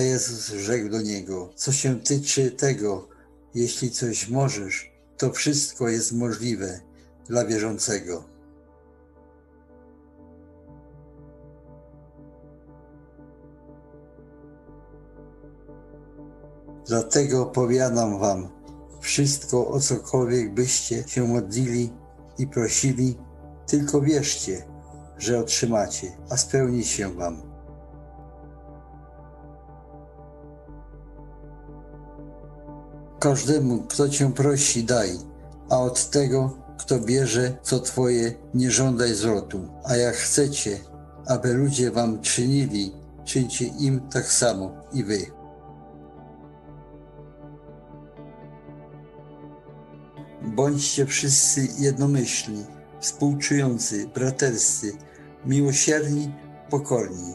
Jezus rzekł do niego: Co się tyczy tego, jeśli coś możesz, to wszystko jest możliwe dla wierzącego. Dlatego powiadam wam, wszystko o cokolwiek byście się modlili i prosili, tylko wierzcie, że otrzymacie, a spełni się wam. Każdemu, kto cię prosi, daj, a od tego, kto bierze, co twoje, nie żądaj zwrotu. A jak chcecie, aby ludzie wam czynili, czyńcie im tak samo i wy. Bądźcie wszyscy jednomyślni, współczujący, braterscy, miłosierni, pokorni.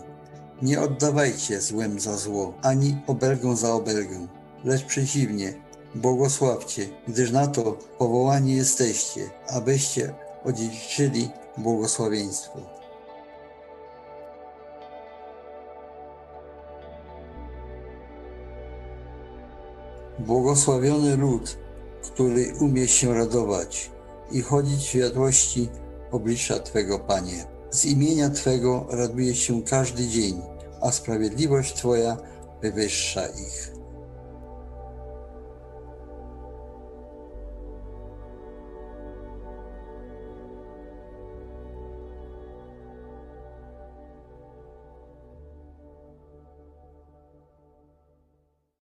Nie oddawajcie złem za zło, ani obelgą za obelgę, lecz przeciwnie, błogosławcie, gdyż na to powołani jesteście, abyście odziedziczyli błogosławieństwo. Błogosławiony lud, który umie się radować i chodzić w światłości oblicza Twego, Panie. Z imienia Twego raduje się każdy dzień, a sprawiedliwość Twoja wywyższa ich.